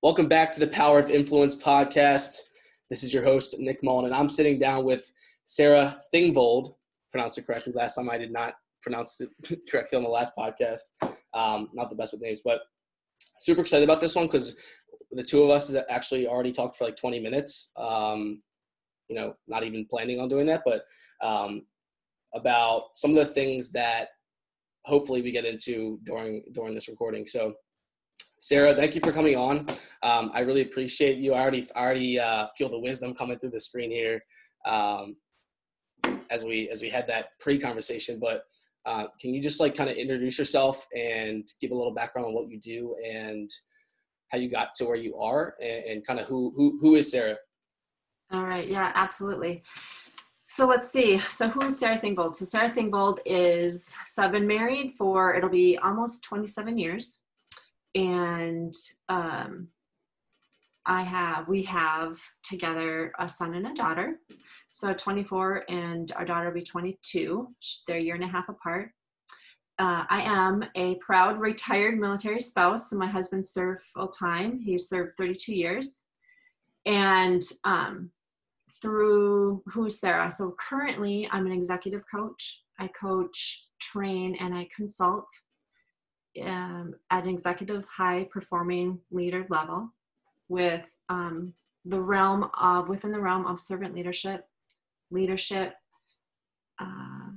Welcome back to the Power of Influence podcast. This is your host, Nick Mullen, and I'm sitting down with Sarah Thingvold. Pronounced it correctly. Last time I did not pronounce it correctly on the last podcast. Um, not the best with names, but super excited about this one because the two of us actually already talked for like 20 minutes. Um, you know, not even planning on doing that, but um, about some of the things that hopefully we get into during during this recording. So Sarah, thank you for coming on. Um, I really appreciate you. I already, I already uh, feel the wisdom coming through the screen here um, as we as we had that pre-conversation. But uh, can you just like kind of introduce yourself and give a little background on what you do and how you got to where you are and, and kind of who who who is Sarah? All right. Yeah, absolutely. So let's see. So who is Sarah Thingvold? So Sarah Thingvold is so I've been married for it'll be almost 27 years and um, I have we have together a son and a daughter. So 24 and our daughter will be 22. They're a year and a half apart. Uh, I am a proud retired military spouse. So my husband served full time. He served 32 years. And um, through who's Sarah? So currently, I'm an executive coach. I coach, train, and I consult um, at an executive high performing leader level with um, the realm of within the realm of servant leadership leadership uh,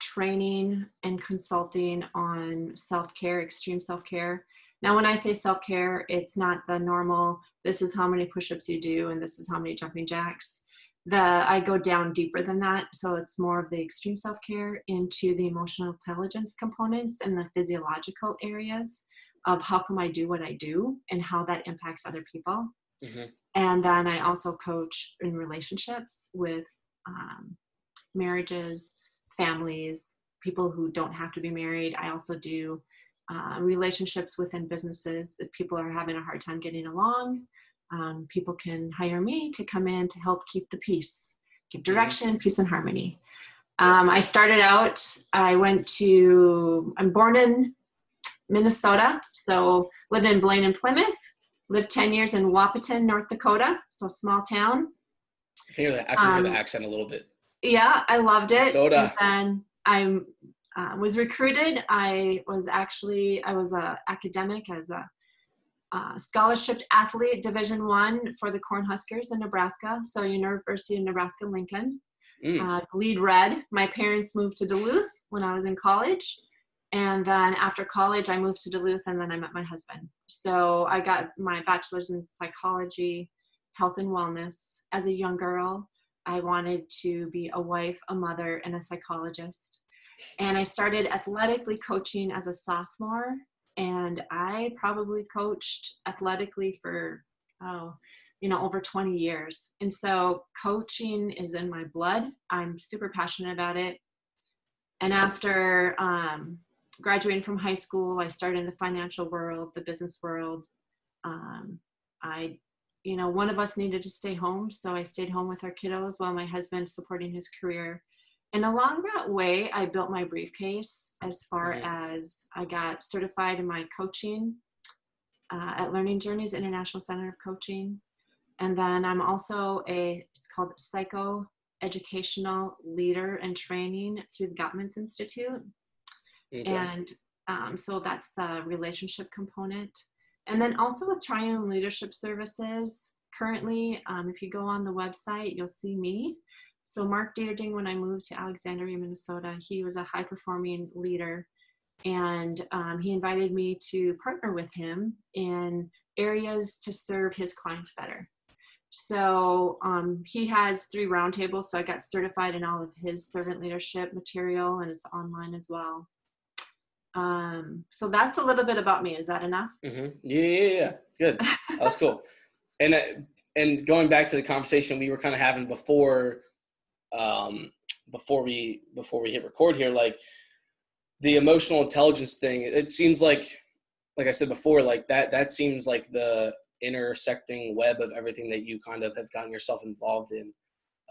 training and consulting on self-care extreme self-care. Now when i say self-care it's not the normal this is how many push-ups you do and this is how many jumping jacks the i go down deeper than that. So it's more of the extreme self-care into the emotional intelligence components and the physiological areas of how come i do what i do and how that impacts other people. Mm-hmm. and then i also coach in relationships with um, marriages families people who don't have to be married. I also do uh, relationships within businesses that people are having a hard time getting along um, people can hire me to come in to help keep the peace, give mm-hmm. direction, peace, and harmony. Um, I started out, I went to, I'm born in Minnesota, so lived in Blaine and Plymouth, lived 10 years in Wahpeton, North Dakota, so small town. I can hear the, I can hear the um, accent a little bit. Yeah, I loved it. Soda. And then I uh, was recruited. I was actually, I was a academic as a uh, scholarship athlete division one for the cornhuskers in nebraska so university of nebraska lincoln. Mm. uh, bleed red. My parents moved to duluth when i was in college and then after college i moved to duluth and then i met my husband. So i got my bachelor's in psychology health and wellness. As a young girl i wanted to be a wife a mother and a psychologist. And i started athletically coaching as a sophomore and I probably coached athletically for oh, you know, over 20 years. And so coaching is in my blood. I'm super passionate about it. And after um, graduating from high school, I started in the financial world, the business world. Um, I, you know, one of us needed to stay home, so I stayed home with our kiddos while my husband supporting his career and along that way, I built my briefcase as far right. as I got certified in my coaching uh, at Learning Journeys International Center of Coaching. And then I'm also a, it's called Psycho Educational Leader and Training through the Gottman's Institute. Okay. And um, so that's the relationship component. And then also with Triune Leadership Services, currently, um, if you go on the website, you'll see me. So Mark Dieterding, when I moved to Alexandria, Minnesota, he was a high performing leader and um, he invited me to partner with him in areas to serve his clients better. So um, he has three roundtables, so I got certified in all of his servant leadership material and it's online as well. Um, so that's a little bit about me. Is that enough? Mm-hmm. Yeah, yeah, yeah, good. That was cool. and uh, and going back to the conversation we were kind of having before um, before we before we hit record here like the emotional intelligence thing it seems like like i said before like that that seems like the intersecting web of everything that you kind of have gotten yourself involved in.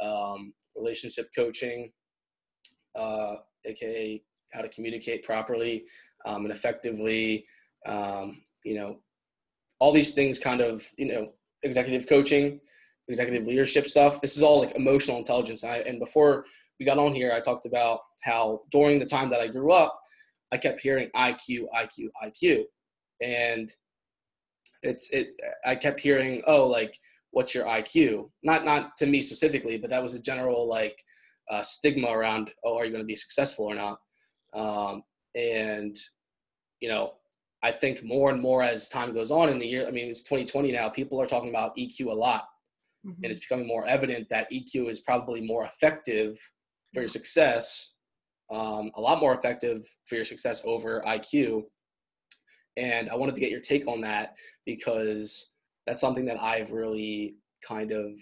Um, relationship coaching uh, aka how to communicate properly um, and effectively um, you know all these things kind of you know executive coaching executive leadership stuff. This is all like emotional intelligence. And, I, and before we got on here i talked about how during the time that i grew up i kept hearing iq iq iq and it's it i kept hearing oh like what's your iq not not to me specifically but that was a general like uh, stigma around oh are you going to be successful or not? Um, and you know I think more and more as time goes on in the year, I mean, it's 2020 now, people are talking about EQ a lot. Mm-hmm. And it's becoming more evident that EQ is probably more effective for your success, um, a lot more effective for your success over IQ. And I wanted to get your take on that because that's something that I've really kind of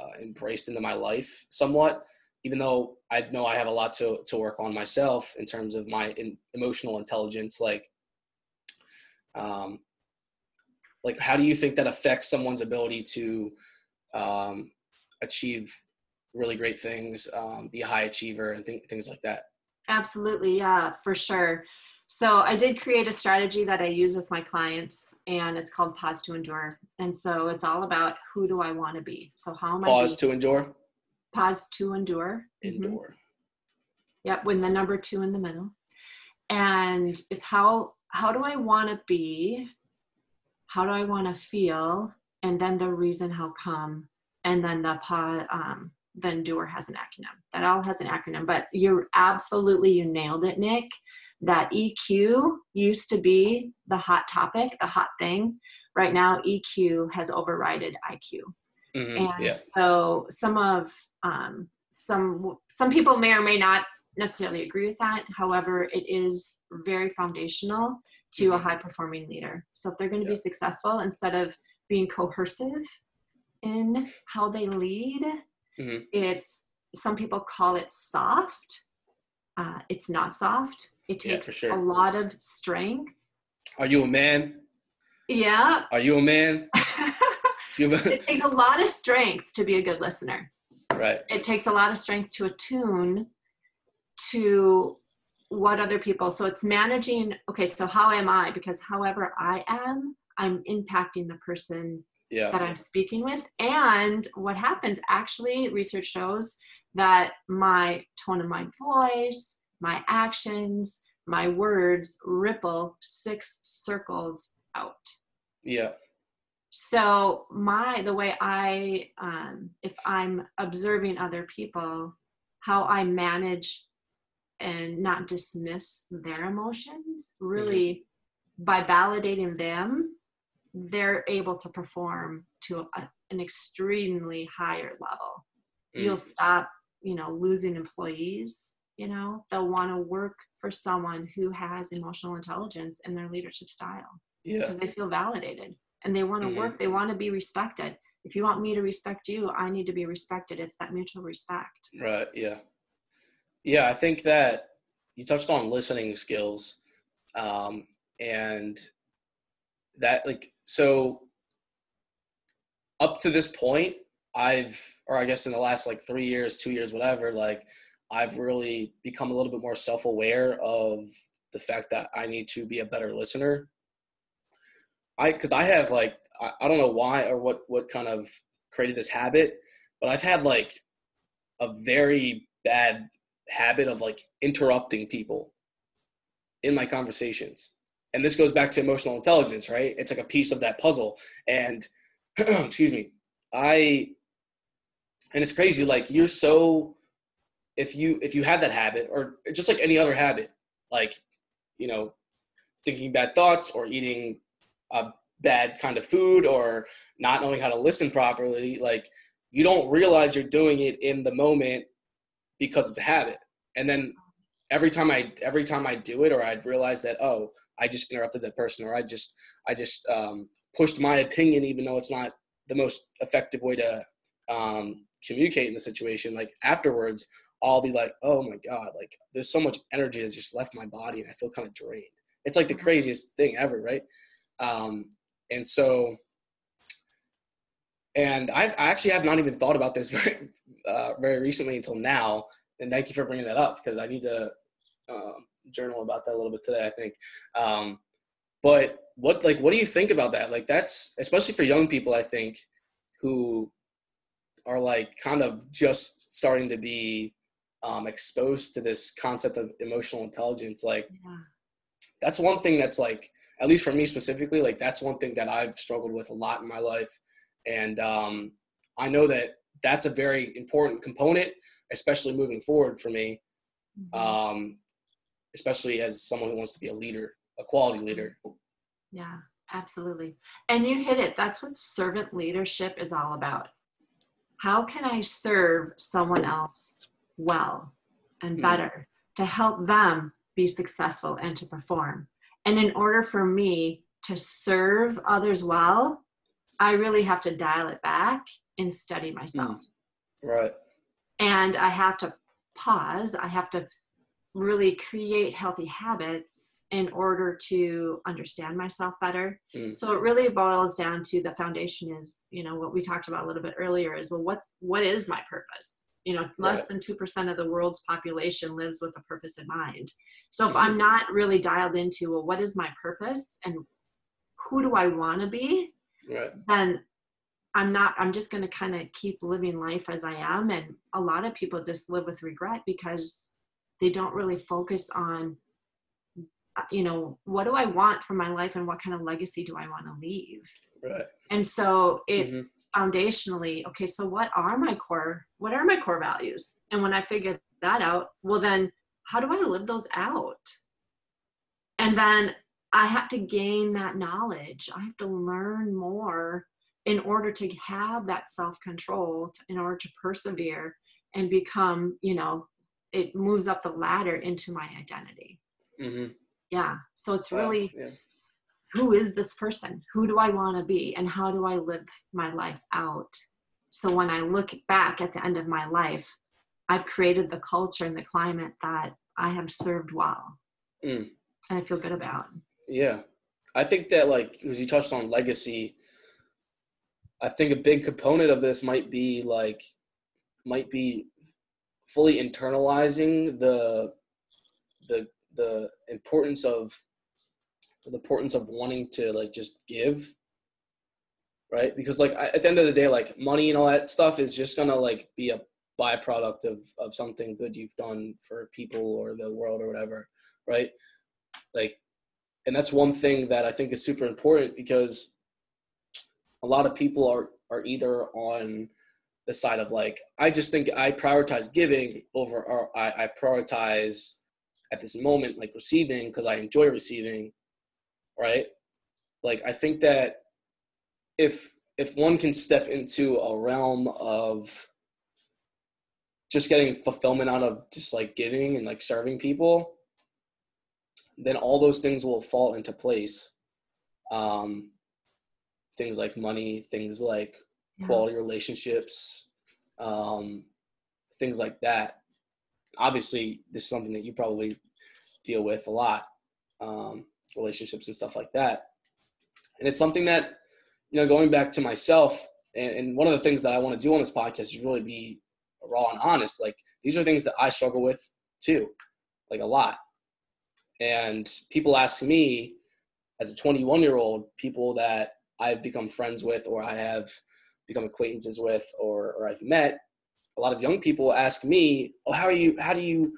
uh, embraced into my life somewhat even though I know I have a lot to, to work on myself in terms of my in, emotional intelligence, like um, like how do you think that affects someone's ability to um, achieve really great things um, be a high achiever and th- things like that absolutely yeah for sure so i did create a strategy that i use with my clients and it's called pause to endure and so it's all about who do i want to be so how am pause i pause to endure pause to endure mm-hmm. endure mm-hmm. yep with the number two in the middle and it's how how do I want to be? How do I want to feel? And then the reason how come. And then the um, then doer has an acronym. That all has an acronym. But you're absolutely you nailed it, Nick. That EQ used to be the hot topic, the hot thing. Right now, EQ has overridden IQ. Mm-hmm, and yeah. so some of um, some some people may or may not necessarily agree with that. However, it is very foundational to mm-hmm. a high performing leader. So if they're going to yeah. be successful, instead of being coercive in how they lead, mm-hmm. it's some people call it soft. Uh, it's not soft. It takes yeah, sure. a lot of strength. Are you a man? Yeah. Are you a man? you it takes a lot of strength to be a good listener. Right. It takes a lot of strength to attune to what other people so it's managing okay so how am i? Because however i am i'm impacting the person yeah. that i'm speaking with. And what happens actually research shows that my tone of my voice my actions my words ripple six circles out. Yeah. So my the way i um, if i'm observing other people how i manage and not dismiss their emotions really mm-hmm. by validating them they're able to perform to a, an extremely higher level. Mm. you'll stop you know losing employees you know? They'll want to work for someone who has emotional intelligence in their leadership style yeah. because they feel validated and they want to mm-hmm. work they want to be respected. If you want me to respect you i need to be respected. It's that mutual respect. Right yeah yeah, I think that you touched on listening skills, um, and that like so up to this point, I've or I guess in the last like three years, two years, whatever, like I've really become a little bit more self-aware of the fact that I need to be a better listener. I because I have like I, I don't know why or what what kind of created this habit, but I've had like a very bad habit of like interrupting people in my conversations. And this goes back to emotional intelligence, right? It's like a piece of that puzzle. And excuse me, I and it's crazy like you're so if you if you have that habit or just like any other habit, like you know, thinking bad thoughts or eating a bad kind of food or not knowing how to listen properly, like you don't realize you're doing it in the moment because it's a habit. And then every time I every time I do it, or I'd realize that oh, I just interrupted that person, or I just I just um, pushed my opinion, even though it's not the most effective way to um, communicate in the situation. Like afterwards, I'll be like, oh my god, like there's so much energy that's just left my body, and I feel kind of drained. It's like the mm-hmm. craziest thing ever, right? Um, and so and I, I, actually have not even thought about this very uh, very recently until now and thank you for bringing that up because I need to um, journal about that a little bit today. I think, um, but what like what do you think about that? Like that's especially for young people, I think, who are like kind of just starting to be um, exposed to this concept of emotional intelligence. Like yeah. that's one thing that's like at least for me specifically, like that's one thing that I've struggled with a lot in my life, and um, I know that that's a very important component, especially moving forward for me, mm-hmm. um, especially as someone who wants to be a leader, a quality leader. Yeah, absolutely. And you hit it. That's what servant leadership is all about. How can I serve someone else well and hmm. better mm. to help them be successful and to perform? And in order for me to serve others well, I really have to dial it back and study myself. Mm. Right. And I have to pause. I have to really create healthy habits in order to understand myself better. Mm. So it really boils down to the foundation is, you know, what we talked about a little bit earlier is well what's what is my purpose? You know, less right. than 2% of the world's population lives with a purpose in mind. So if mm-hmm. I'm not really dialed into well what is my purpose and who do I want to be? Right. Then I'm not, I'm just going to kind of keep living life as I am. And a lot of people just live with regret because they don't really focus on uh, you know what do i want for my life and what kind of legacy do i want to leave right and so it's mm-hmm. foundationally okay so what are my core what are my core values and when i figure that out well then how do i live those out and then i have to gain that knowledge i have to learn more in order to have that self control in order to persevere and become you know it moves up the ladder into my identity. Mm-hmm. yeah so it's really yeah. who is this person? Who do i want to be? And how do i live my life out? So when i look back at the end of my life i've created the culture and the climate that i have served well. Mm. and i feel good about. Yeah. I think that like because you touched on legacy i think a big component of this might be like might be fully internalizing the the the importance of the importance of wanting to like just give right? Because like at the end of the day like money and all that stuff is just gonna like be a byproduct of of something good you've done for people or the world or whatever right? Like and that's one thing that i think is super important because a lot of people are are either on the side of like I just think I prioritize giving over or I, I prioritize at this moment like receiving because I enjoy receiving, right? Like I think that if if one can step into a realm of just getting fulfillment out of just like giving and like serving people, then all those things will fall into place. Um, things like money, things like quality relationships, um, things like that. Obviously, this is something that you probably deal with a lot, um, relationships and stuff like that. And it's something that, you know, going back to myself, and, and one of the things that I want to do on this podcast is really be raw and honest. Like these are things that I struggle with too, like a lot. And people ask me, as a 21 year old, people that I've become friends with or I have become acquaintances with or, or I've met, a lot of young people ask me, "Oh, how are you? How do you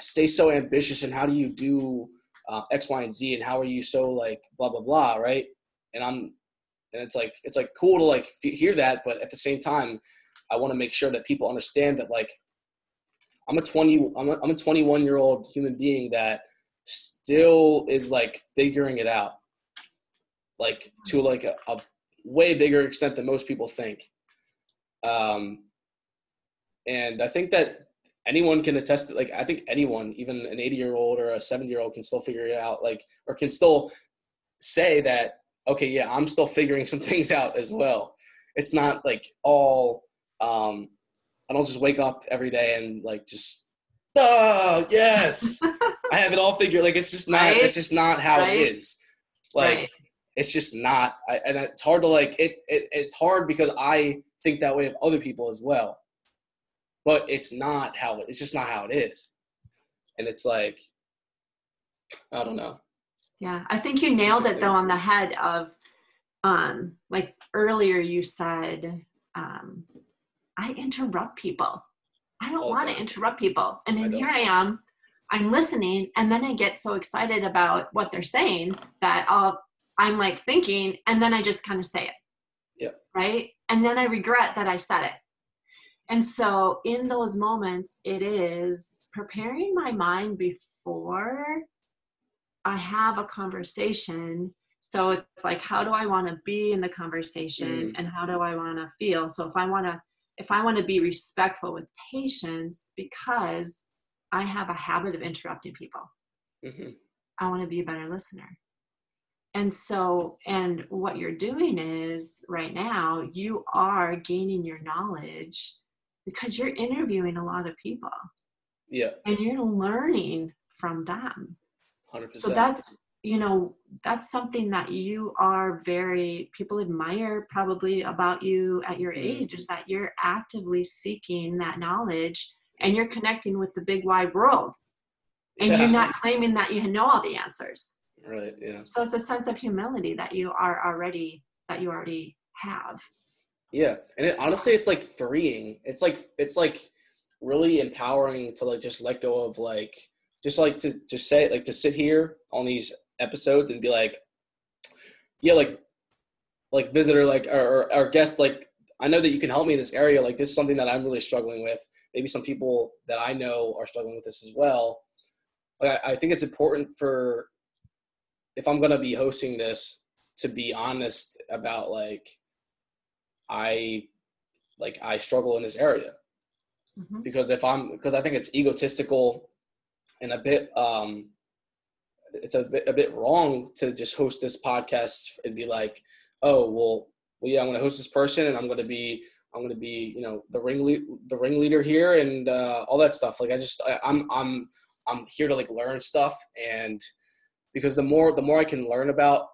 stay so ambitious? And how do you do uh, X, Y, and Z? And how are you so like blah blah blah?" Right? And I'm, and it's like it's like cool to like hear that, but at the same time, I want to make sure that people understand that like I'm a 20, I'm a, I'm a 21 year old human being that still is like figuring it out, like to like a, a way bigger extent than most people think. Um, and I think that anyone can attest that, like, I think anyone, even an 80 year old or a 70 year old, can still figure it out, like, or can still say that, okay, yeah, I'm still figuring some things out as well. It's not like all, um, I don't just wake up every day and like just, oh, yes, I have it all figured. Like, it's just not, right? it's just not how right? it is. Like, right it's just not I, and it's hard to like it, it it's hard because i think that way of other people as well. But it's not how it, it's just not how it is. And it's like i don't know. Yeah, I think you nailed it though on the head of um like earlier you said um I interrupt people. I don't want to interrupt people. And then I here I am, I'm listening, and then I get so excited about what they're saying that I'll I'm like thinking, and then I just kind of say it. Yeah. Right. And then I regret that I said it. And so in those moments, it is preparing my mind before I have a conversation. So it's like, how do I want to be in the conversation mm. and how do I want to feel? So if I want to, if I want to be respectful with patience because I have a habit of interrupting people, mm-hmm. I want to be a better listener. And so, and what you're doing is right now, you are gaining your knowledge because you're interviewing a lot of people. Yeah. And you're learning from them. 100%. So that's, you know, that's something that you are very, people admire probably about you at your mm. age is that you're actively seeking that knowledge and you're connecting with the big wide world. And yeah. you're not claiming that you know all the answers. Right. Yeah. So it's a sense of humility that you are already, that you already have. Yeah, and it, honestly, it's like freeing. It's like it's like really empowering to like just let go of like just like to to say like to sit here on these episodes and be like, yeah, like like visitor like or, or guest like I know that you can help me in this area. Like this is something that I'm really struggling with. Maybe some people that I know are struggling with this as well. Like I, I think it's important for if I'm gonna be hosting this to be honest about like I like I struggle in this area mm-hmm. because if I'm because I think it's egotistical and a bit um it's a bit a bit wrong to just host this podcast and be like oh well well yeah I'm gonna host this person and I'm gonna be I'm gonna be you know the ring the ringleader here and uh, all that stuff like I just I, I'm I'm I'm here to like learn stuff and because the more the more I can learn about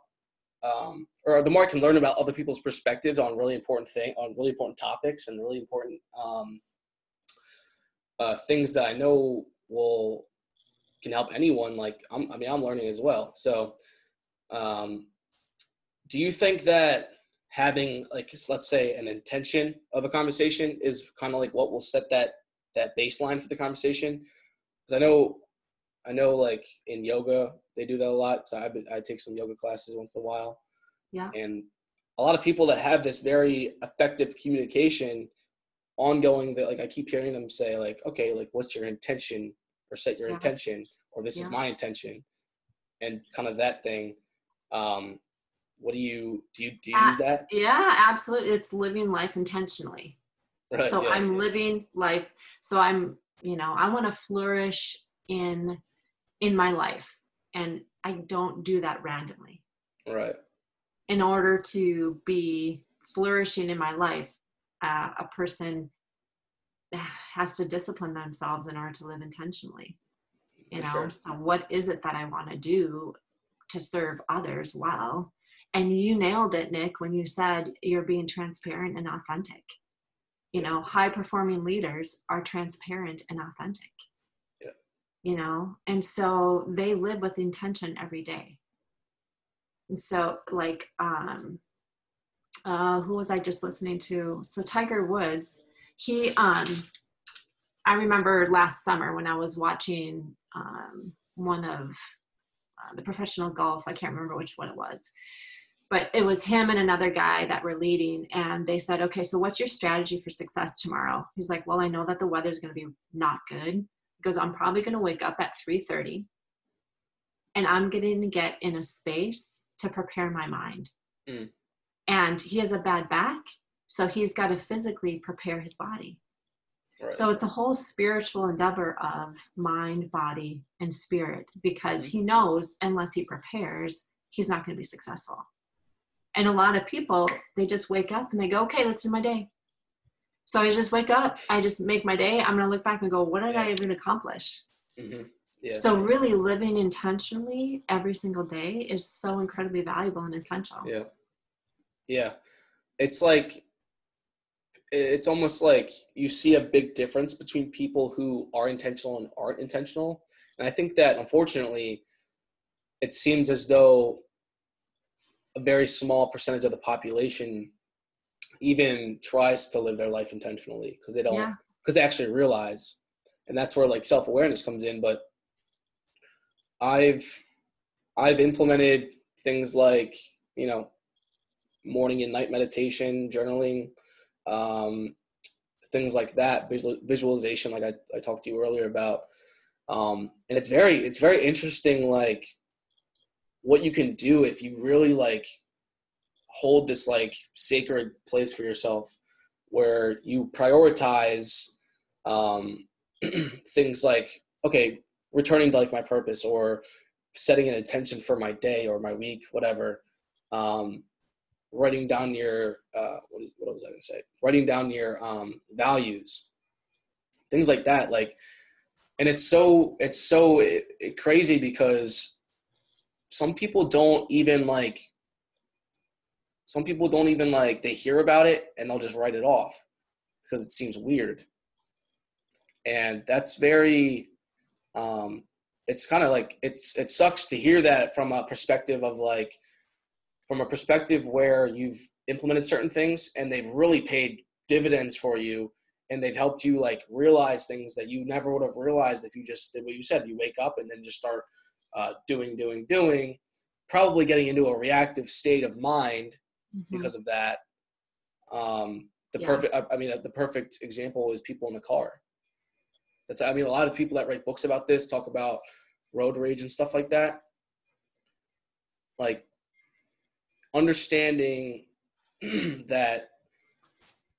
um, or the more I can learn about other people's perspectives on really important thing on really important topics and really important um, uh, things that I know will can help anyone. Like I'm, I mean, I'm learning as well. So, um, do you think that having like let's say an intention of a conversation is kind of like what will set that that baseline for the conversation? Because I know I know like in yoga they do that a lot. So I I take some yoga classes once in a while. Yeah. And a lot of people that have this very effective communication ongoing that like I keep hearing them say like, okay, like what's your intention or set your yeah. intention or this yeah. is my intention and kind of that thing. Um, what do you do you do you uh, use that? Yeah, absolutely. It's living life intentionally. Right, so yeah, I'm living life. So I'm, you know, I want to flourish in in my life and I don't do that randomly. Right. In order to be flourishing in my life, uh, a person has to discipline themselves in order to live intentionally. You For know, sure. so what is it that I want to do to serve others well? And you nailed it, Nick, when you said you're being transparent and authentic. You know, high performing leaders are transparent and authentic you know? And so they live with intention every day. And so like um uh who was i just listening to? So tiger woods he um i remember last summer when i was watching um one of uh, the professional golf i can't remember which one it was but it was him and another guy that were leading and they said okay so what's your strategy for success tomorrow? He's like well i know that the weather's going to be not good goes, I'm probably going to wake up at 3:30 and I'm going to get in a space to prepare my mind. Mm. And he has a bad back, so he's got to physically prepare his body. Right. So it's a whole spiritual endeavor of mind, body, and spirit because mm-hmm. he knows unless he prepares, he's not going to be successful. And a lot of people, they just wake up and they go, okay, let's do my day. So I just wake up, I just make my day. I'm gonna look back and go, what did. I even accomplish? Mm-hmm. Yeah. So really living intentionally every single day is so incredibly valuable and essential. Yeah. Yeah. It's like it's almost like you see a big difference between people who are intentional and aren't intentional. And I think that unfortunately it seems as though a very small percentage of the population even tries to live their life intentionally because they don't because yeah. they actually realize and that's where like self-awareness comes in but i've i've implemented things like you know morning and night meditation journaling um, things like that visual, visualization like I, I talked to you earlier about um, and it's very it's very interesting like what you can do if you really like hold this like sacred place for yourself where you prioritize um, things like okay returning to like my purpose or setting an intention for my day or my week whatever. Um, writing down your uh, what, is, what was i going to say? Writing down your um, values. Things like that like and it's so it's so it, it crazy because some people don't even like some people don't even like they hear about it and they'll just write it off because it seems weird. And that's very um it's kind of like it's it sucks to hear that from a perspective of like from a perspective where you've implemented certain things and they've really paid dividends for you and they've helped you like realize things that you never would have realized if you just did what you said. You wake up and then just start uh, doing doing doing probably getting into a reactive state of mind mm-hmm. because of that. Um, the yeah. perfect, I, I mean, the perfect example is people in the car. That's, I mean, a lot of people that write books about this talk about road rage and stuff like that. Like understanding that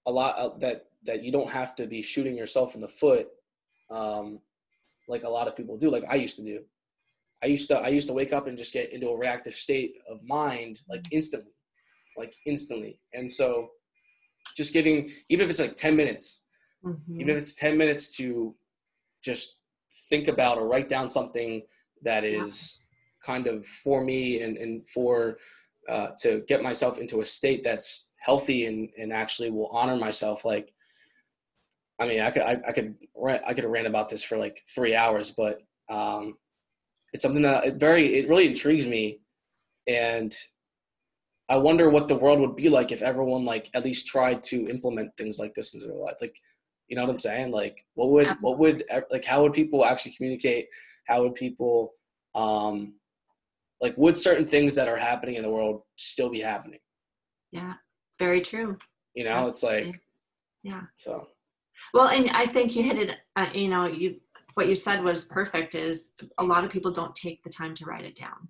a lot of, that that you don't have to be shooting yourself in the foot um, like a lot of people do like i used to do i used to i used to wake up and just get into a reactive state of mind like instantly like instantly. And so just giving, even if it's like 10 minutes, mm-hmm. even if it's 10 minutes to just think about or write down something that is yeah. kind of for me and, and for, uh, to get myself into a state that's healthy and, and actually will honor myself. Like, I mean, I could, I, I could, rant, I could rant about this for like three hours, but, um, it's something that it very, it really intrigues me. And I wonder what the world would be like if everyone like at least tried to implement things like this into their life. Like, you know what I'm saying? Like, what would Absolutely. what would like how would people actually communicate? How would people um like would certain things that are happening in the world still be happening? Yeah, very true. You know, Absolutely. it's like yeah. So. Well, and I think you hit it. Uh, you know, you what you said was perfect. Is a lot of people don't take the time to write it down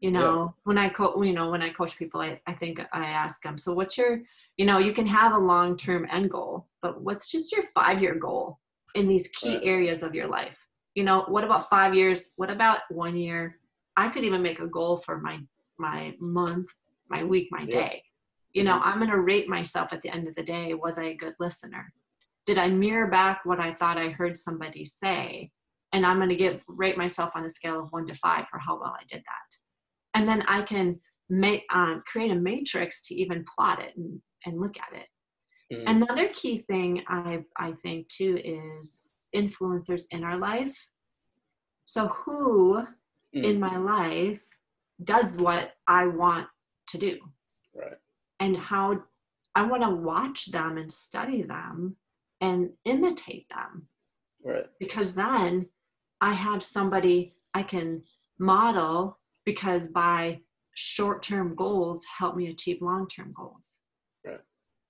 you know yeah. when i coach you know when i coach people I, I think i ask them so what's your you know you can have a long term end goal but what's just your five year goal in these key right. areas of your life you know what about five years what about one year i could even make a goal for my my month my week my yeah. day you know mm-hmm. i'm going to rate myself at the end of the day was i a good listener did i mirror back what i thought i heard somebody say and i'm going to get rate myself on a scale of one to five for how well i did that and then I can make um, create a matrix to even plot it and, and look at it. Mm. Another key thing I I think too is influencers in our life. So who mm. in my life does what I want to do? Right. And how I want to watch them and study them and imitate them. Right. Because then I have somebody I can model because by short-term goals help me achieve long-term goals. Right.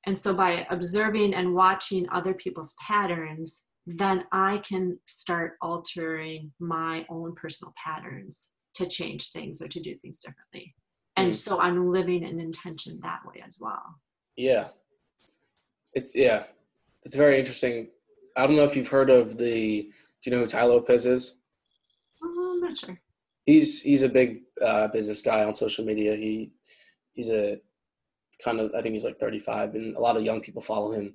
and so by observing and watching other people's patterns then i can start altering my own personal patterns to change things or to do things differently. And mm. so i'm living an intention that way as well. Yeah. It's yeah. It's very interesting. I don't know if you've heard of the do you know who Tai Lopez is? Oh, i'm not sure he's he's a big uh, business guy on social media. He he's a kind of I think he's like 35, and a lot of young people follow him.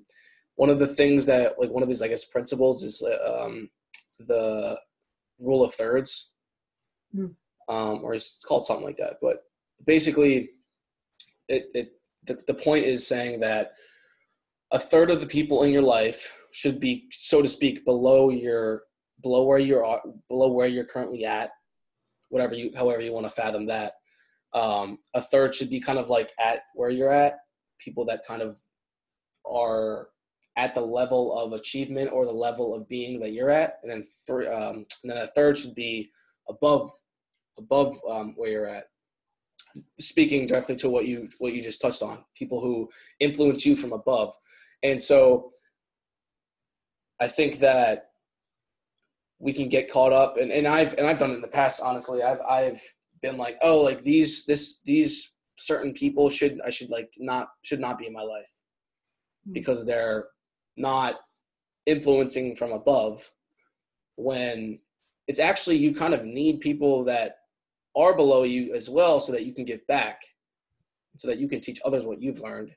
One of the things that like one of his I guess principles is um, the rule of thirds, mm. um, or it's called something like that. But basically, it it the, the point is saying that a third of the people in your life should be so to speak below your below where you're below where you're currently at whatever you however you want to fathom that. Um, a third should be kind of like at where you're at people that kind of are at the level of achievement or the level of being that you're at. And then um, and then a third should be above above um, where you're at. Speaking directly to what you what you just touched on people who influence you from above. And so i think that we can get caught up. And, and i've and i've done it in the past honestly. I've i've been like oh like these this these certain people should i should like not should not be in my life hmm. because they're not influencing from above when it's actually you kind of need people that are below you as well so that you can give back so that you can teach others what you've learned.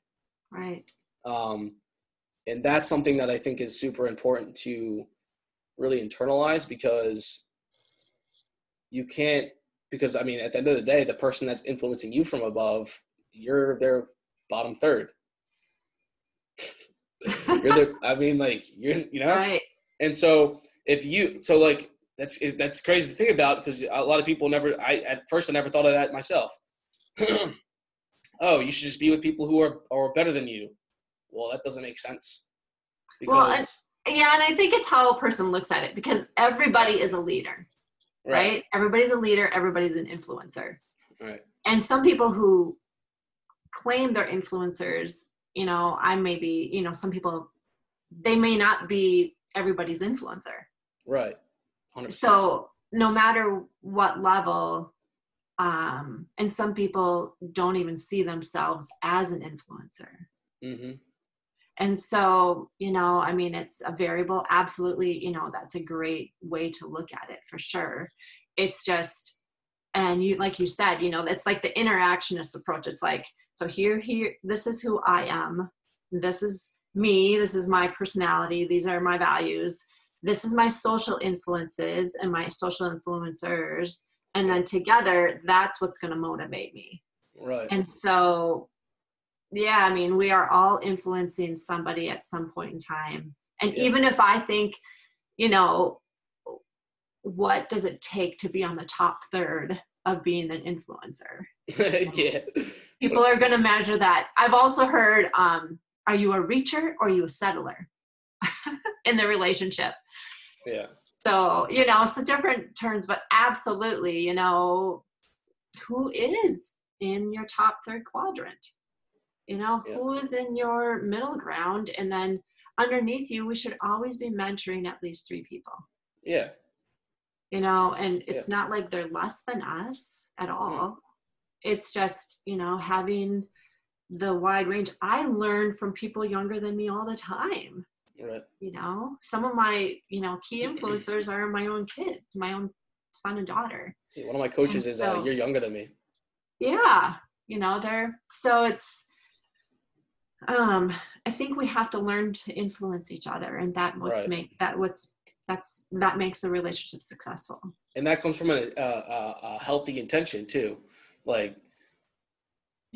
Right. Um, and that's something that i think is super important to really internalize because you can't because i mean at the end of the day the person that's influencing you from above you're their bottom third you're the i mean like you're you know right. and so if you so like that's is that's crazy to think about because a lot of people never. I at first I never thought of that myself. oh, you should just be with people who are are better than you. Well, that doesn't make sense. well, and, yeah, and I think it's how a person looks at it because everybody is a leader, right? right? Everybody's a leader. Everybody's an influencer. Right. And some people who claim they're influencers, you know, I may be, you know, some people they may not be everybody's influencer. Right. 100%. So no matter what level, um, and some people don't even see themselves as an influencer. Mm-hmm. And so, you know, I mean, it's a variable. Absolutely, you know, that's a great way to look at it for sure. It's just, and you, like you said, you know, it's like the interactionist approach. It's like, so here, here, this is who I am. This is me. This is my personality. These are my values this is my social influences and my social influencers and then together that's what's going to motivate me right and so yeah i mean we are all influencing somebody at some point in time and yeah. even if i think you know what does it take to be on the top third of being an influencer yeah people are going to measure that i've also heard um, are you a reacher or are you a settler in the relationship yeah. So, you know, so different terms, but absolutely, you know, who is in your top third quadrant? You know, yeah. who is in your middle ground? And then underneath you, we should always be mentoring at least three people. Yeah. You know, and it's yeah. not like they're less than us at all. It's just, you know, having the wide range. I learn from people younger than me all the time. Right. You know, some of my, you know, key influencers are my own kids, my own son and daughter. One of my coaches is uh, you're younger than me. Yeah, you know, they're so it's. Um, I think we have to learn to influence each other, and that what's right. make that what's that's that makes a relationship successful. And that comes from a, a, a healthy intention too, like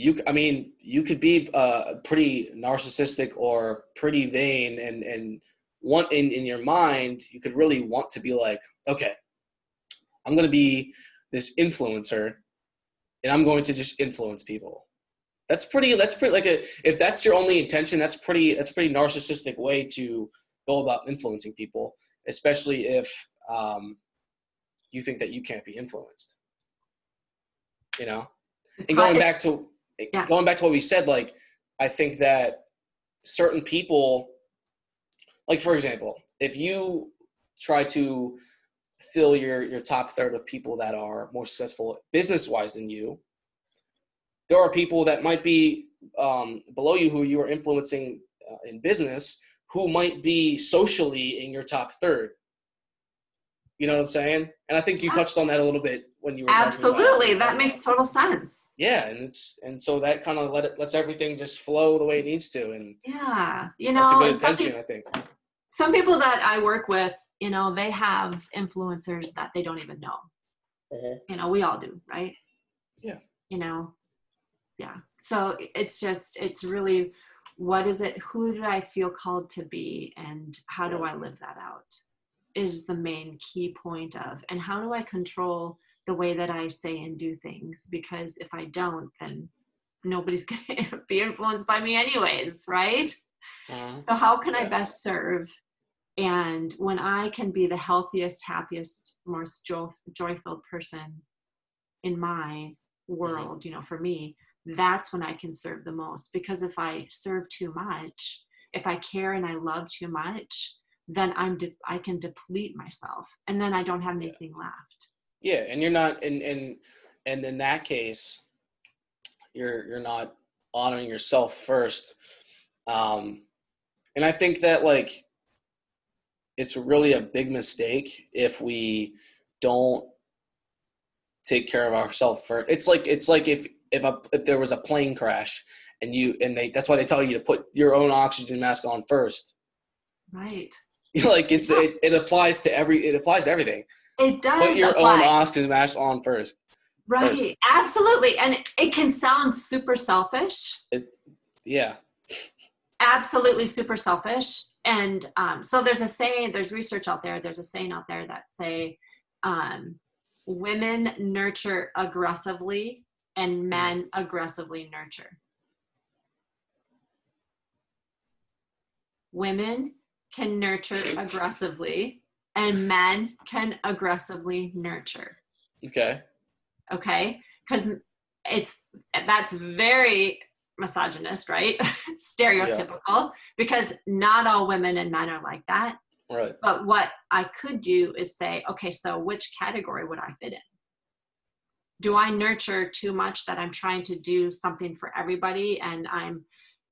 you i mean you could be uh, pretty narcissistic or pretty vain and and want in in your mind you could really want to be like okay i'm going to be this influencer and i'm going to just influence people that's pretty that's pretty like a if that's your only intention that's pretty that's pretty narcissistic way to go about influencing people especially if um, you think that you can't be influenced. You know? And going back to yeah. going back to what we said, like I think that certain people, like for example, if you try to fill your your top third of people that are more successful business wise than you, there are people that might be um, below you who you are influencing uh, in business who might be socially in your top third. You know what I'm saying? And I think you touched on that a little bit when you were absolutely that makes total sense. Yeah, and it's and so that kind of let it lets everything just flow the way it needs to, and yeah, you know, that's a good intention, I think. Some people that I work with, you know, they have influencers that they don't even know. Uh-huh. You know, we all do, right? Yeah. You know, yeah. So it's just it's really what is it? Who do I feel called to be, and how do I live that out? is the main key point of and how do i control the way that I say and do things because if I don't, then nobody's going to be influenced by me anyways, right? Uh-huh. So how can yeah. I best serve? And when I can be the healthiest, happiest, most joy, joy-filled person in my mm-hmm. world, you know, for me, that's when I can serve the most. Because if I serve too much, if I care and I love too much, then I'm de- I can deplete myself, and then I don't have anything yeah. left. Yeah, and you're not, and and and in that case, you're you're not honoring yourself first. Um, and I think that like it's really a big mistake if we don't take care of ourselves first. It's like it's like if if a if there was a plane crash and you and they that's why they tell you to put your own oxygen mask on first. Right. like it's it, it applies to every it applies to everything. It does. Put your apply. own oxygen mask on first. Right. First. Absolutely. And it can sound super selfish. It, yeah. Absolutely super selfish. And um, so there's a saying, there's research out there, there's a saying out there that say um, women nurture aggressively and men aggressively nurture. Women can nurture aggressively and men can aggressively nurture. Okay. Okay. Because it's that's very misogynist, right? Stereotypical yeah. because not all women and men are like that. Right. But what I could do is say, okay, so which category would I fit in? Do I nurture too much that I'm trying to do something for everybody and I'm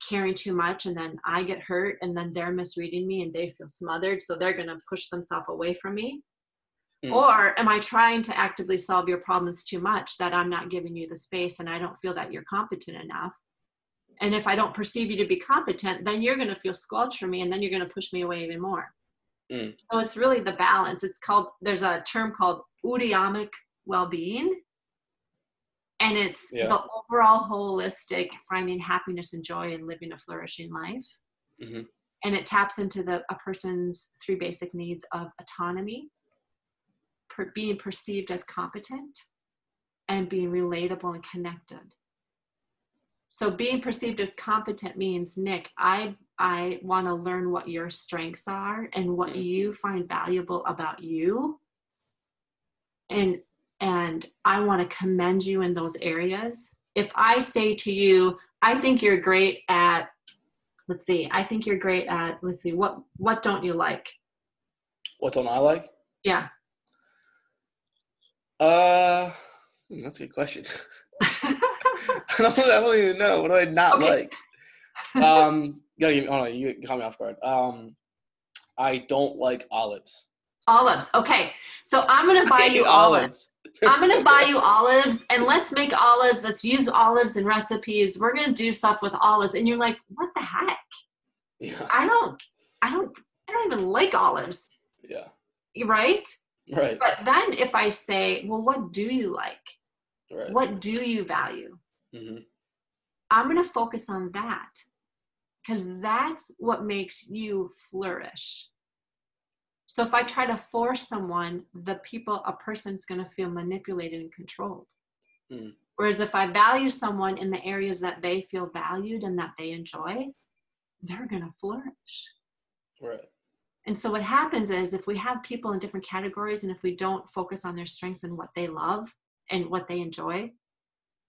caring too much and then I get hurt and then they're misreading me and they feel smothered so they're going to push themselves away from me? Mm. Or am I trying to actively solve your problems too much that I'm not giving you the space and I don't feel that you're competent enough? And if I don't perceive you to be competent, then you're going to feel squelched for me and then you're going to push me away even more. Mm. So it's really the balance. It's called, there's a term called eudaimonic well being and it's yeah. the overall holistic finding happiness and joy and living a flourishing life mm-hmm. and it taps into the a person's three basic needs of autonomy per, being perceived as competent and being relatable and connected so being perceived as competent means nick i i want to learn what your strengths are and what mm-hmm. you find valuable about you and and I want to commend you in those areas. If I say to you, I think you're great at let's see, I think you're great at let's see, what what don't you like? What don't I like? Yeah. Uh hmm, that's a good question. I, don't, I don't even know. What do I not okay. like? Um, gotta give me, oh no, you caught me off guard. Um, I don't like olives. Olives. Okay. So I'm gonna buy you olives. olives. I'm gonna buy you olives and let's make olives. Let's use olives in recipes. We're gonna do stuff with olives. And you're like, what the heck? Yeah. I don't I don't I don't even like olives. Yeah. Right? Right. But then if I say, well, what do you like? Right. What do you value? Mm-hmm. I'm gonna focus on that because that's what makes you flourish so if I try to force someone, the people, a person's going to feel manipulated and controlled. Mm. Whereas if I value someone in the areas that they feel valued and that they enjoy, they're going to flourish. Right. And so what happens is if we have people in different categories and if we don't focus on their strengths and what they love and what they enjoy,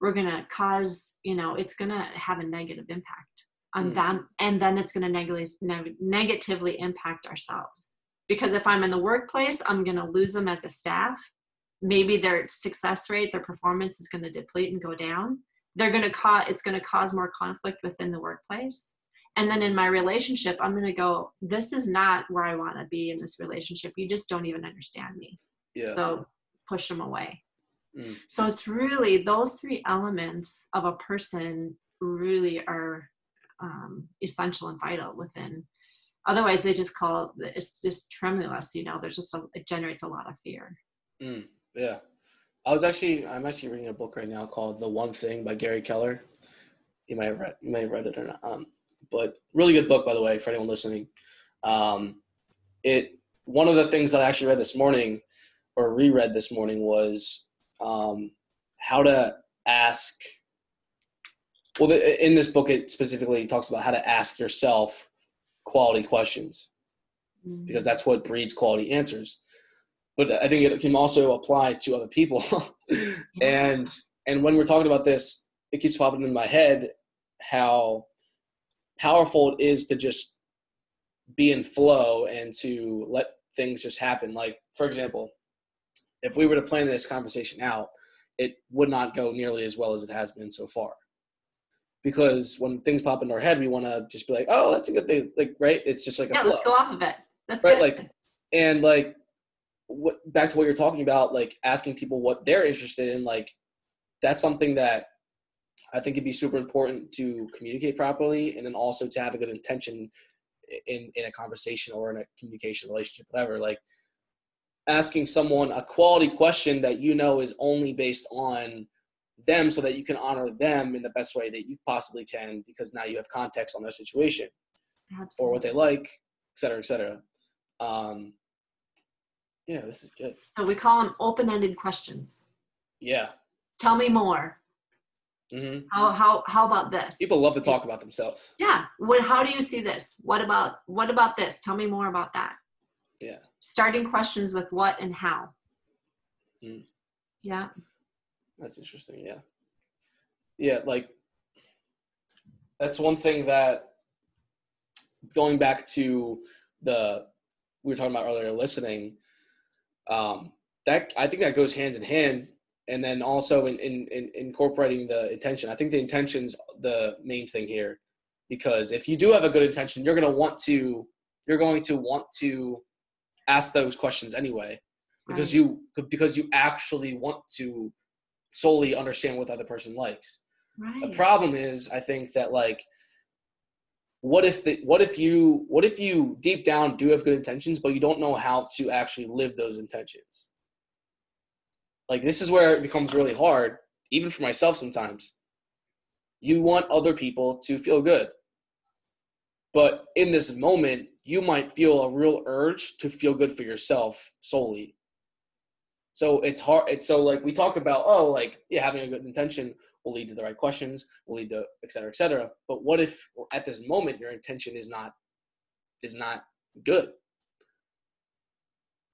we're going to cause, you know, it's going to have a negative impact on mm. them. And then it's going to neg- neg- negatively impact ourselves because if i'm in the workplace i'm going to lose them as a staff. Maybe their success rate their performance is going to deplete and go down. They're going to cause it's going to cause more conflict within the workplace. And then in my relationship i'm going to go this is not where i want to be in this relationship. You just don't even understand me. Yeah. so push them away. Mm. so it's really those three elements of a person really are um, essential and vital within otherwise they just call it it's just tremulous you know there's just a, it generates a lot of fear. Mm, yeah. I was actually i'm actually reading a book right now called the one thing by gary keller. You might have read you may have read it or not. Um, but really good book by the way for anyone listening. Um, it one of the things that i actually read this morning or reread this morning was um, how to ask. Well, in this book, it specifically talks about how to ask yourself quality questions mm-hmm. because that's what breeds quality answers. But I think it can also apply to other people. and and when we're talking about this, it keeps popping in my head how powerful it is to just be in flow and to let things just happen. Like, for example, if we were to plan this conversation out, it would not go nearly as well as it has been so far. Because when things pop into our head, we want to just be like, "Oh, that's a good thing," like, right? It's just like yeah, let's go off of it. That's right. Good. Like, and like, what back to what you're talking about, like asking people what they're interested in, like, that's something that I think it'd be super important to communicate properly, and then also to have a good intention in in a conversation or in a communication relationship, whatever. Like asking someone a quality question that you know is only based on them, so that you can honor them in the best way that you possibly can, because now you have context on their situation Absolutely. or what they like, et cetera, et cetera. Um, yeah, this is good. So we call them open-ended questions. Yeah. Tell me more. Mm-hmm. How how how about this? People love to talk about themselves. Yeah. What? How do you see this? What about what about this? Tell me more about that. Yeah. Starting questions with what and how. Mm. Yeah. That's interesting. Yeah. Yeah, like that's one thing that going back to the we were talking about earlier listening um that i think that goes hand in hand and then also in, in, in incorporating the intention. I think the intention's the main thing here, because if you do have a good intention, you're going to want to you're going to want to ask those questions anyway, because right. you because you actually want to solely understand what the other person likes. Right. The problem is, I think that like, what if the what if you what if you deep down do have good intentions, but you don't know how to actually live those intentions? Like this is where it becomes really hard, even for myself sometimes. You want other people to feel good. But in this moment, you might feel a real urge to feel good for yourself solely. So it's hard. It's so like we talk about, oh, like yeah, having a good intention will lead to the right questions, will lead to et cetera, et cetera. But what if at this moment your intention is not is not good?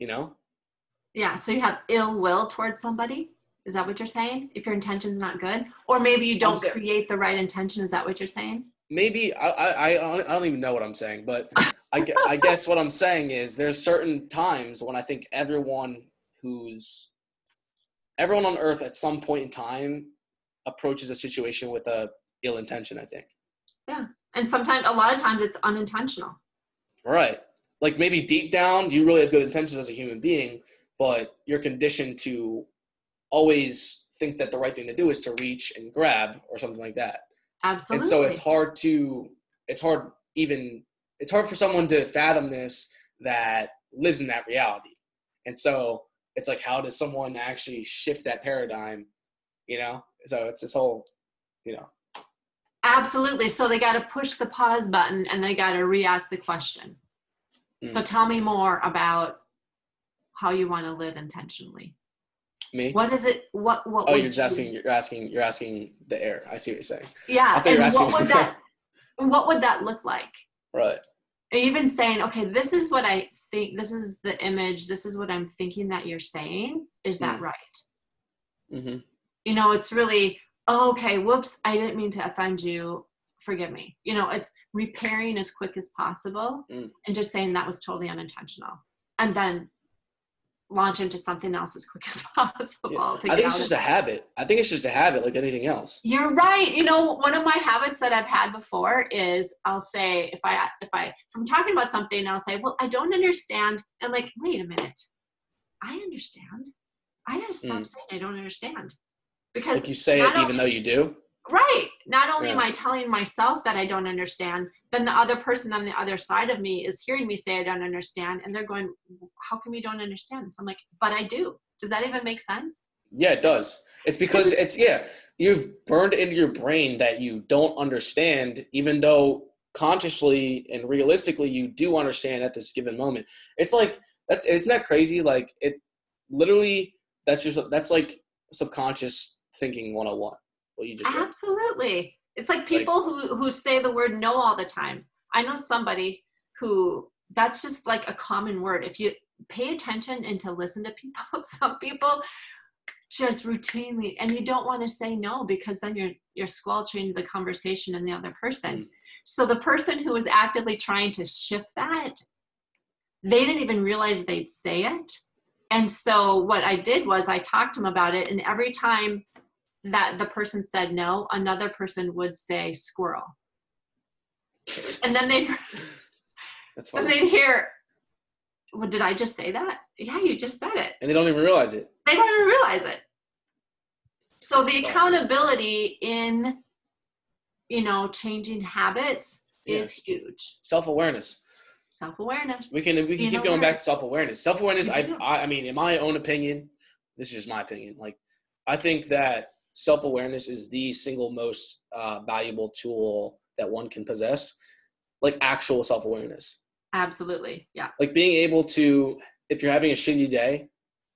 You know? Yeah, so you have ill will towards somebody. Is that what you're saying? If your intention's not good, or maybe you don't create the right intention. Is that what you're saying? Maybe I I I don't even know what I'm saying, but I I guess what I'm saying is there's certain times when I think everyone who's everyone on earth at some point in time approaches a situation with a ill intention. I think. Yeah, and sometimes a lot of times it's unintentional. Right. Like maybe deep down you really have good intentions as a human being, but you're conditioned to always think that the right thing to do is to reach and grab or something like that. Absolutely. And so it's hard to it's hard even it's hard for someone to fathom this that lives in that reality. And so it's like how does someone actually shift that paradigm, you know? So it's this whole, you know. Absolutely. So they got to push the pause button and they got to re-ask the question. Mm. So tell me more about how you want to live intentionally. Me? What is it? What? What? Oh, you're just asking. You're asking. You're asking the air. I see what you're saying. Yeah. and what would that? what would that look like? Right. Even saying, okay, this is what I think. This is the image. This is what I'm thinking that you're saying. Is that mm. right? Mm-hmm. You know, it's really oh, okay. Whoops, I didn't mean to offend you. Forgive me. You know, it's repairing as quick as possible mm. and just saying that was totally unintentional, and then launch into something else as quick as possible. Yeah. I think it's just a habit. I think it's just a habit like anything else. You're right. You know, one of my habits that I've had before is I'll say if I if I if I'm talking about something, I'll say, "Well, I don't understand." And like, "Wait a minute. I understand. I got to stop mm. saying I don't understand." Because like you say it even though you do. Right. Not only yeah. am I telling myself that I don't understand, then the other person on the other side of me is hearing me say I don't understand, and they're going, "How come you don't understand?" So I'm like, "But I do." Does that even make sense? Yeah, it does. It's because it's yeah, you've burned into your brain that you don't understand, even though consciously and realistically you do understand at this given moment. It's like that's isn't that crazy? Like it literally that's just that's like subconscious thinking 101 what you just said. Absolutely. It's like people like, who who say the word no all the time. I know somebody who that's just like a common word. If you pay attention and to listen to people some people just routinely and you don't want to say no because then you're you're squelching the conversation and the other person. Mm. so the person who was actively trying to shift that they didn't even realize they'd say it. And so what i did was i talked to them about it and every time that the person said no another person would say squirrel and then they'd That's funny. and they'd hear well, did I just say that? Yeah, you just said it. And they don't even realize it. They don't even realize it. So the accountability in, you know, changing habits yeah. is huge. Self awareness. Self awareness. We can we can keep going back to self awareness. Self awareness. I, I I mean, in my own opinion, this is just my opinion. Like, I think that self awareness is the single most uh, valuable tool that one can possess. Like actual self awareness. Absolutely. Yeah. Like being able to, if you're having a shitty day,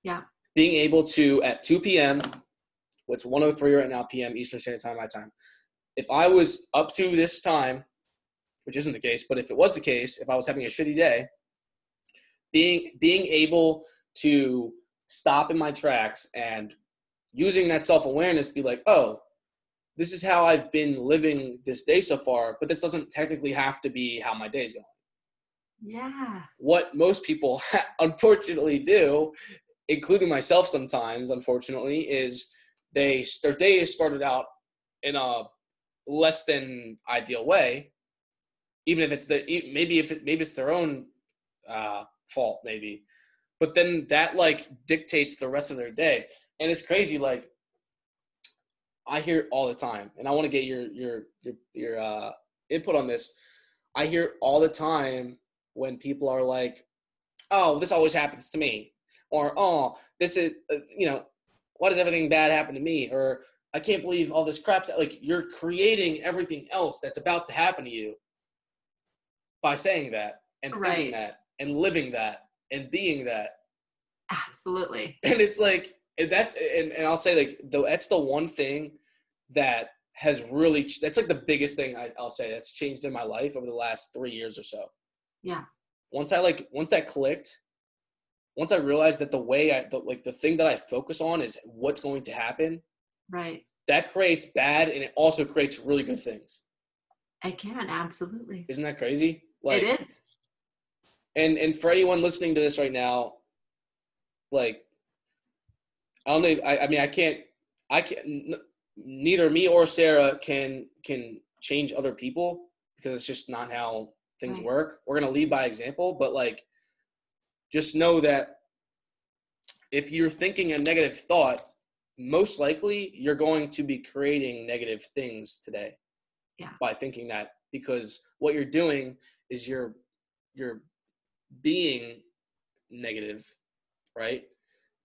yeah. Being able to at 2 p.m., what's 103 right now p.m. Eastern Standard Time, my time. If I was up to this time, which isn't the case, but if it was the case, if I was having a shitty day, being being able to stop in my tracks and using that self-awareness be like, "Oh, this is how I've been living this day so far, but this doesn't technically have to be how my day's going." Yeah. What most people unfortunately do, including myself sometimes, unfortunately, is they their day started out in a less than ideal way, even if it's the maybe if it, maybe it's their own uh, fault, maybe, but then that like dictates the rest of their day, and it's crazy. Like I hear it all the time, and I want to get your your your your uh, input on this. I hear all the time when people are like, "Oh, this always happens to me," or "Oh, this is uh, you know, why does everything bad happen to me?" or "I can't believe all this crap." That, like you're creating everything else that's about to happen to you by saying that and right. thinking that and living that and being that. Absolutely. And it's like and that's and, and I'll say like though that's the one thing that has really that's like the biggest thing I, will say that's changed in my life over the last three years or so yeah. Once I like once that clicked, once I realized that the way I the, like the thing that I focus on is what's going to happen. Right. That creates bad and it also creates really good things. I can absolutely. Isn't that crazy? Like, it is. And and for anyone listening to this right now, like I don't know. I, I mean, I can't. I can. Neither me or Sarah can can change other people because it's just not how things right. work. We're going to lead by example, but like just know that if you're thinking a negative thought, most likely you're going to be creating negative things today. Yeah. By thinking that because what you're doing is you're you're being negative, right?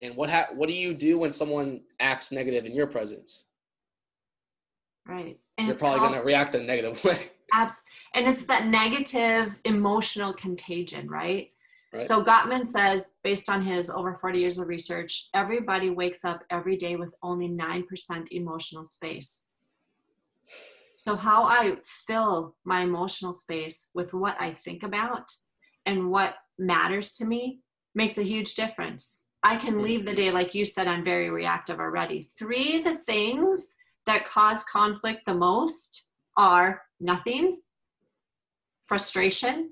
And what ha- what do you do when someone acts negative in your presence? Right. And you're probably going to react in a negative way. Abs- and it's that negative emotional contagion, right? right? So Gottman says, based on his over 40 years of research, everybody wakes up every day with only 9% emotional space. So, how I fill my emotional space with what I think about and what matters to me makes a huge difference. I can leave the day, like you said, I'm very reactive already. Three the things that cause conflict the most are nothing, frustration,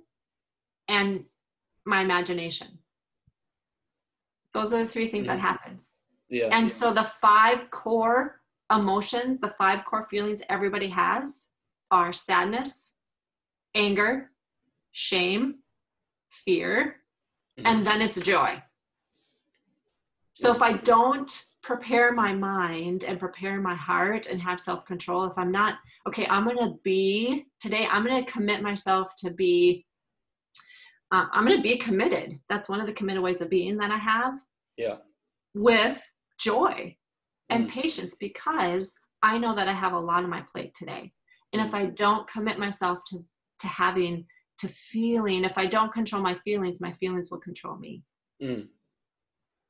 and my imagination. Those are the three things that mm. happens. Yeah. And so the five core emotions, the five core feelings everybody has are sadness, anger, shame, fear, mm-hmm. and then it's joy. So if I don't prepare my mind and prepare my heart and have self control, if I'm not, okay, I'm going to be, today, I'm going to commit myself to be, uh, I'm going to be committed. That's one of the committed ways of being that I have. Yeah. With joy and mm. patience because I know that I have a lot on my plate today. And mm. if I don't commit myself to, to having, to feeling, if I don't control my feelings, my feelings will control me. Mm.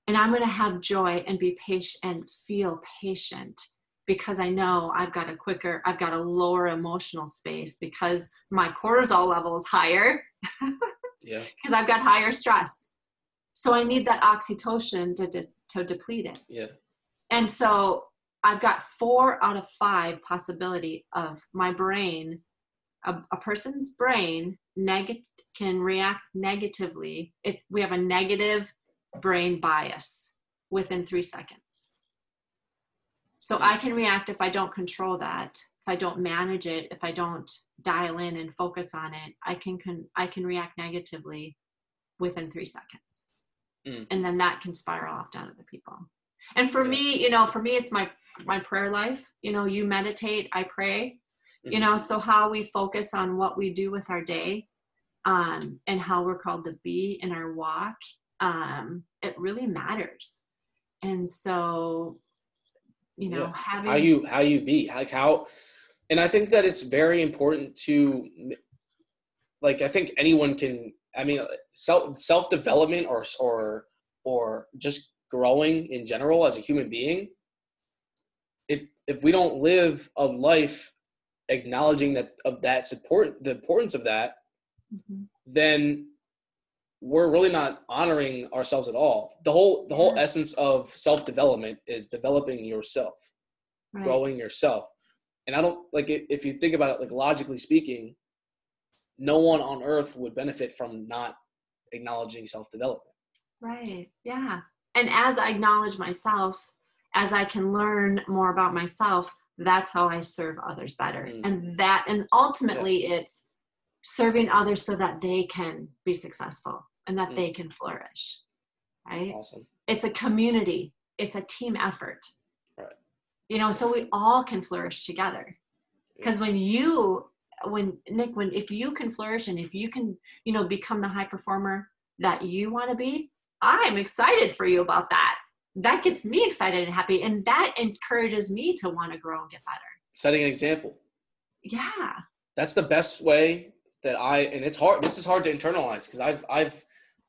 And I'm going to have joy and be patient and feel patient because I know I've got a quicker, I've got a lower emotional space because my cortisol level is higher. yeah. Because I've got higher stress. So I need that oxytocin to, de- to deplete it. Yeah. And so I've got four out of five possibility of my brain, a, a person's brain neg- can react negatively if we have a negative brain bias within three seconds. So I can react if I don't control that, if I don't manage it, if I don't dial in and focus on it, I can, can I can react negatively within three seconds. Mm. And then that can spiral off down to the people. And for yeah. me, you know, for me it's my my prayer life. You know, you meditate, I pray. Mm-hmm. You know, so how we focus on what we do with our day um, and how we're called to be in our walk, um, it really matters. And so you know yeah. having how you how you be like how and i think that it's very important to like i think anyone can i mean self self development or or or just growing in general as a human being if if we don't live a life acknowledging that of that support the importance of that mm-hmm. then we're really not honoring ourselves at all. The whole the whole essence of self development is developing yourself, right. growing yourself. And I don't like it, if you think about it, like logically speaking, no one on earth would benefit from not acknowledging self development. Right. Yeah. And as I acknowledge myself, as I can learn more about myself, that's how I serve others better. Mm. And that, and ultimately, yeah. it's serving others so that they can be successful and that mm. they can flourish right? Awesome. It's a community. It's a team effort. Right. You know so we all can flourish together. Because when you when nick when if you can flourish and if you can you know become the high performer that you want to be i'm excited for you about that. That gets me excited and happy and that encourages me to want to grow and get better. Setting an example. Yeah. That's the best way that i and it's hard this is hard to internalize because i've i've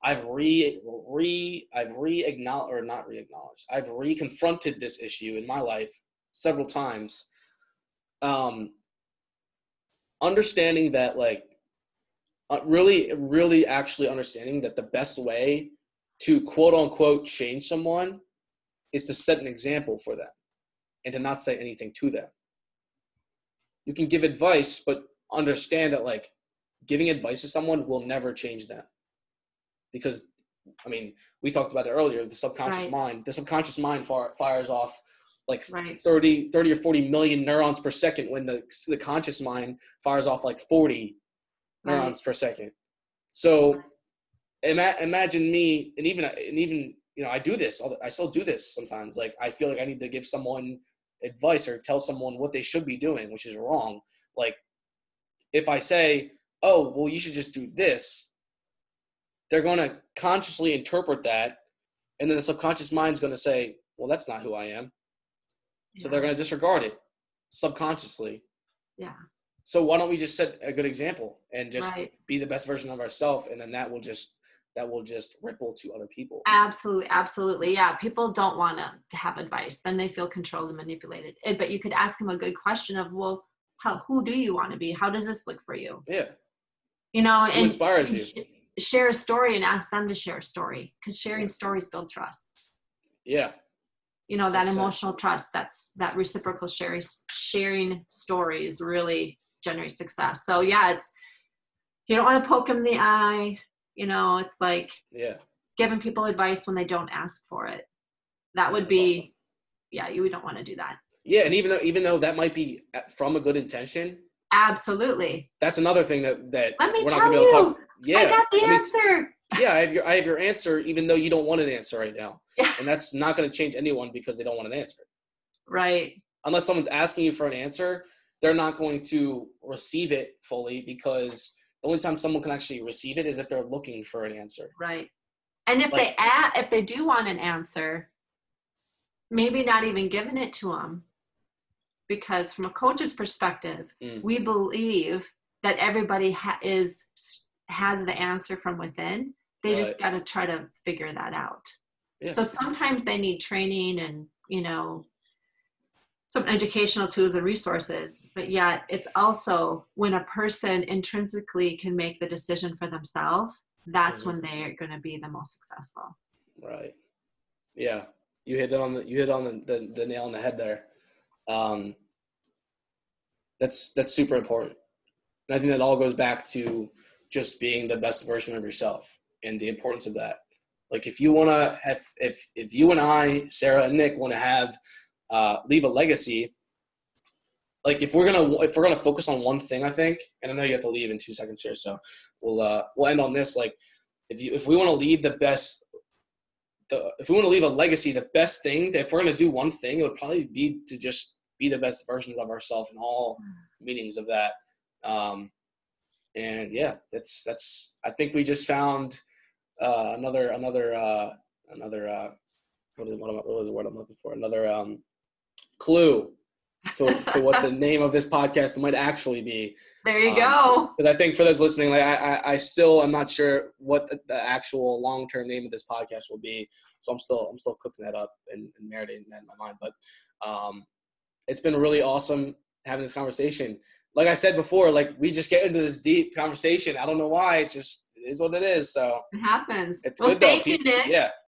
I've re re I've re acknowledged or not re acknowledged. I've re confronted this issue in my life several times. Um, understanding that like uh, really really actually understanding that the best way to quote unquote change someone is to set an example for them and to not say anything to them. You can give advice, but understand that like giving advice to someone will never change them because I mean, we talked about it earlier. The subconscious right. mind, the subconscious mind far, fires off like right. 30, 30 or 40 million neurons per second when the, the conscious mind fires off like 40 right. neurons per second. So ima- imagine me, and even, and even, you know, I do this, I still do this sometimes. Like I feel like I need to give someone advice or tell someone what they should be doing, which is wrong. Like if I say, oh, well, you should just do this they're going to consciously interpret that and then the subconscious mind is going to say well that's not who i am. Yeah. so they're going to disregard it subconsciously. Yeah. So why don't we just set a good example and just right. be the best version of ourselves and then that will just that will just ripple to other people. Absolutely absolutely yeah. People don't want to have advice then they feel controlled and manipulated. But you could ask them a good question of well how who do you want to be? How does this look for you? Yeah. You know who and inspires you share a story and ask them to share a story because sharing stories build trust. Yeah. You know that emotional trust that's that reciprocal sharing sharing stories really generates success. So yeah it's you don't want to poke them in the eye you know it's like yeah. giving people advice when they don't ask for it. That would be awesome. yeah you don't want to do that. Yeah and even though even though that might be uh, from a good intention absolutely. That's another thing that that Let me we're not gonna be able to talk yeah, I got the answer. yeah, I have your I have your answer, even though you don't want an answer right now, and that's not going to change anyone because they don't want an answer. Right. Unless someone's asking you for an answer, they're not going to receive it fully because the only time someone can actually receive it is if they're looking for an answer. Right. And if like, they add, if they do want an answer, maybe not even giving it to them, because from a coach's perspective, mm. we believe that everybody ha- is has the answer from within. They right. just got to try to figure that out. Yeah. So sometimes they need training and, you know, some educational tools and resources, but yet it's also when a person intrinsically can make the decision for themselves, that's mm-hmm. when they're going to be the most successful. Right. Yeah. You hit on the, you hit on the, the, the nail on the head there. Um, that's, that's super important. And I think that all goes back to just being the best version of yourself and the importance of that. Like if you want to have, if, if you and I, Sarah and Nick want to have uh, leave a legacy, like if we're gonna if we're gonna focus on one thing, I think, and I know you have to leave in two seconds here, so we'll uh, we'll end on this. Like if you if we want to leave the best, the if we want to leave a legacy, the best thing if we're gonna do one thing, it would probably be to just be the best versions of ourselves in all meanings of that. Um, and yeah, that's that's. I think we just found uh, another another uh, another uh, what, is, what, what was the word I'm looking for? Another um, clue to, to what the name of this podcast might actually be. There you um, go. Because I think for those listening, like I, I, I still am not sure what the, the actual long term name of this podcast will be. So I'm still I'm still cooking that up and, and marinating that in my mind. But um, it's been really awesome having this conversation. Like I said before, like we just get into this deep conversation. I don't know why. It just is what it is. So it happens. It's well, good though. People, yeah,